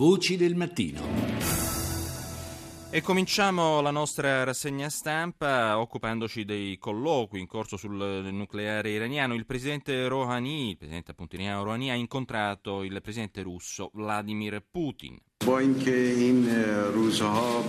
Voci del mattino. E cominciamo la nostra rassegna stampa occupandoci dei colloqui in corso sul nucleare iraniano. Il presidente Rouhani, il presidente appunto iraniano Rouhani, ha incontrato il presidente russo Vladimir Putin. با اینکه این روزها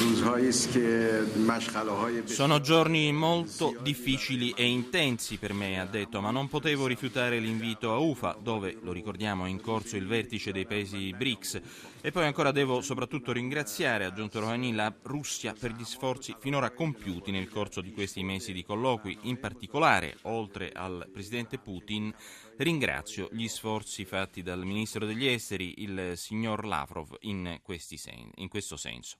روزهایی است که مشغله های Sono giorni molto difficili e intensi per me, ha detto, ma non potevo rifiutare l'invito a Ufa, dove, lo ricordiamo, è in corso il vertice dei paesi BRICS. E poi ancora devo soprattutto ringraziare, ha aggiunto Rouhani, la Russia per gli sforzi finora compiuti nel corso di questi mesi di colloqui. In particolare, oltre al presidente Putin, ringrazio gli sforzi fatti dal ministro degli esteri, il signor Lavrov, in, sen- in questo senso.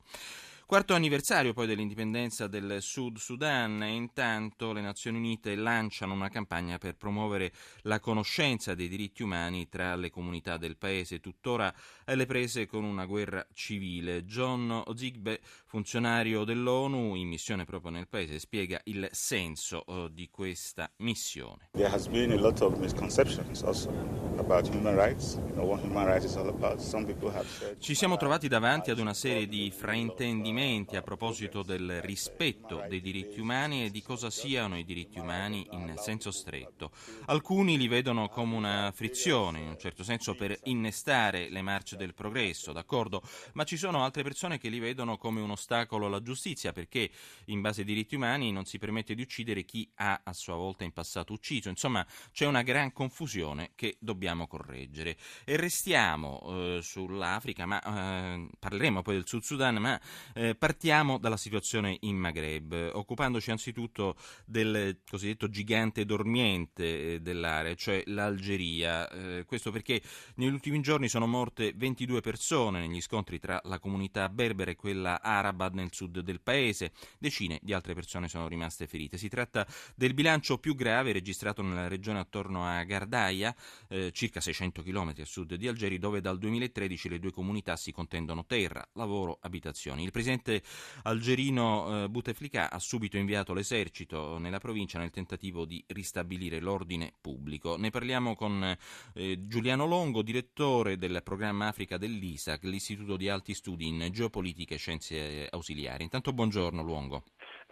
Quarto anniversario poi dell'indipendenza del Sud Sudan e intanto le Nazioni Unite lanciano una campagna per promuovere la conoscenza dei diritti umani tra le comunità del paese, tuttora alle prese con una guerra civile. John Zigbe, funzionario dell'ONU in missione proprio nel paese, spiega il senso uh, di questa missione. There has been a lot of misconceptions also about human rights, you know what human rights is all about. Some people have said Ci siamo trovati davanti ad una serie di fraintendimenti a proposito del rispetto dei diritti umani e di cosa siano i diritti umani in senso stretto. Alcuni li vedono come una frizione, in un certo senso per innestare le marce del progresso, d'accordo? Ma ci sono altre persone che li vedono come un ostacolo alla giustizia perché in base ai diritti umani non si permette di uccidere chi ha a sua volta in passato ucciso. Insomma, c'è una gran confusione che dobbiamo correggere. E restiamo eh, sull'Africa, ma eh, parleremo poi del Sud Sudan, ma eh, partiamo dalla situazione in Maghreb, occupandoci anzitutto del cosiddetto gigante dormiente eh, dell'area, cioè l'Algeria. Eh, questo perché negli ultimi giorni sono morte 22 persone negli scontri tra la comunità berbera e quella araba nel sud del paese. Decine di altre persone sono rimaste ferite. Si tratta del bilancio più grave registrato nella regione attorno a Gardaia, eh, circa 600 km a sud di Algeri, dove dal 2013 le due comunità si contendono terra, lavoro, abitazioni. Il presidente presidente algerino eh, Bouteflika ha subito inviato l'esercito nella provincia nel tentativo di ristabilire l'ordine pubblico. Ne parliamo con eh, Giuliano Longo, direttore del programma Africa dell'ISAC, l'Istituto di Alti Studi in Geopolitica e Scienze Ausiliari. Intanto buongiorno Longo.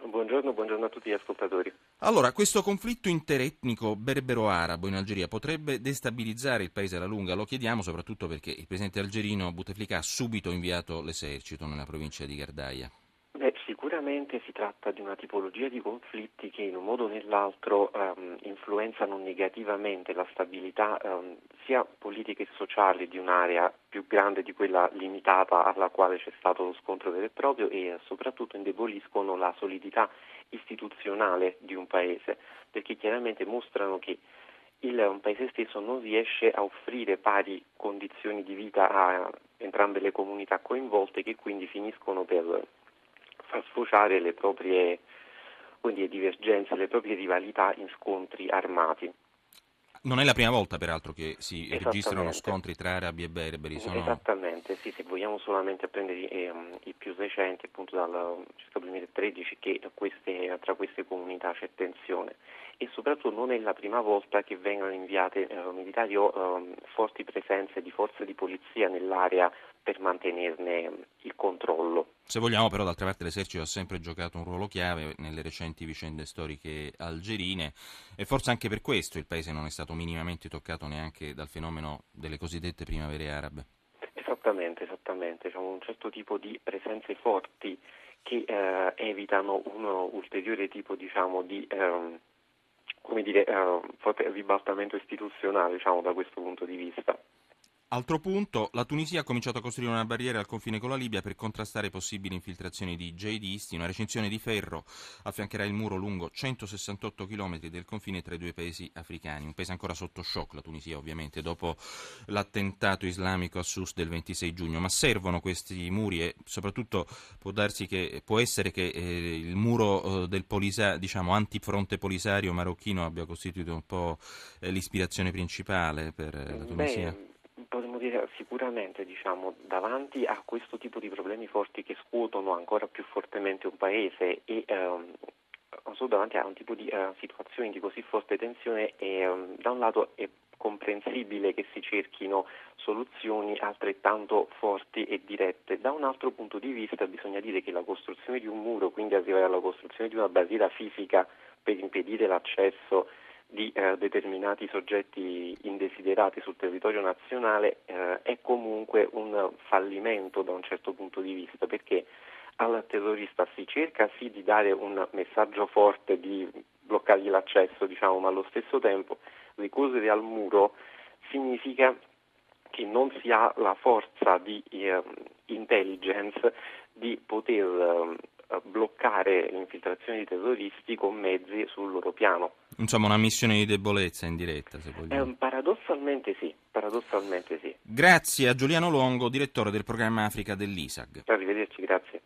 Buongiorno, buongiorno a tutti gli ascoltatori. Allora, questo conflitto interetnico berbero-arabo in Algeria potrebbe destabilizzare il paese alla lunga? Lo chiediamo soprattutto perché il presidente algerino Bouteflika ha subito inviato l'esercito nella provincia di Gardaia. Sicuramente si tratta di una tipologia di conflitti che in un modo o nell'altro um, influenzano negativamente la stabilità um, sia politica e sociale di un'area più grande di quella limitata alla quale c'è stato lo scontro vero e proprio e soprattutto indeboliscono la solidità istituzionale di un paese, perché chiaramente mostrano che il un paese stesso non riesce a offrire pari condizioni di vita a entrambe le comunità coinvolte che quindi finiscono per far sfociare le proprie quindi, divergenze, le proprie rivalità in scontri armati. Non è la prima volta, peraltro, che si registrano scontri tra arabi e berberi. Sono... Esattamente, sì, se vogliamo solamente prendere ehm, i più recenti, appunto dal circa 2013, che queste, tra queste comunità c'è tensione. E soprattutto non è la prima volta che vengono inviate eh, militari o eh, forti presenze di forze di polizia nell'area per mantenerne il controllo. Se vogliamo però d'altra parte l'esercito ha sempre giocato un ruolo chiave nelle recenti vicende storiche algerine e forse anche per questo il paese non è stato minimamente toccato neanche dal fenomeno delle cosiddette primavere arabe. Esattamente, esattamente, c'è un certo tipo di presenze forti che eh, evitano un ulteriore tipo diciamo, di eh, come dire, eh, ribaltamento istituzionale diciamo, da questo punto di vista. Altro punto, la Tunisia ha cominciato a costruire una barriera al confine con la Libia per contrastare possibili infiltrazioni di jihadisti. Una recinzione di ferro affiancherà il muro lungo 168 km del confine tra i due paesi africani. Un paese ancora sotto shock, la Tunisia ovviamente, dopo l'attentato islamico a Sus del 26 giugno. Ma servono questi muri e soprattutto può, darsi che, può essere che eh, il muro eh, del polisa, diciamo, antifronte polisario marocchino abbia costituito un po' eh, l'ispirazione principale per eh, la Tunisia. Beh potremmo dire sicuramente diciamo, davanti a questo tipo di problemi forti che scuotono ancora più fortemente un paese e ehm, davanti a un tipo di uh, situazioni di così forte tensione e, um, da un lato è comprensibile che si cerchino soluzioni altrettanto forti e dirette. Da un altro punto di vista bisogna dire che la costruzione di un muro, quindi arrivare alla costruzione di una barriera fisica per impedire l'accesso di eh, determinati soggetti indesiderati sul territorio nazionale eh, è comunque un fallimento da un certo punto di vista perché al terrorista si cerca sì di dare un messaggio forte di bloccargli l'accesso, diciamo, ma allo stesso tempo ricorrere al muro significa che non si ha la forza di eh, intelligence di poter eh, bloccare l'infiltrazione di terroristi con mezzi sul loro piano. Insomma, una missione di debolezza in diretta, se vogliamo. Eh, paradossalmente sì, paradossalmente sì. Grazie a Giuliano Longo, direttore del programma Africa dell'ISAG. Arrivederci, grazie.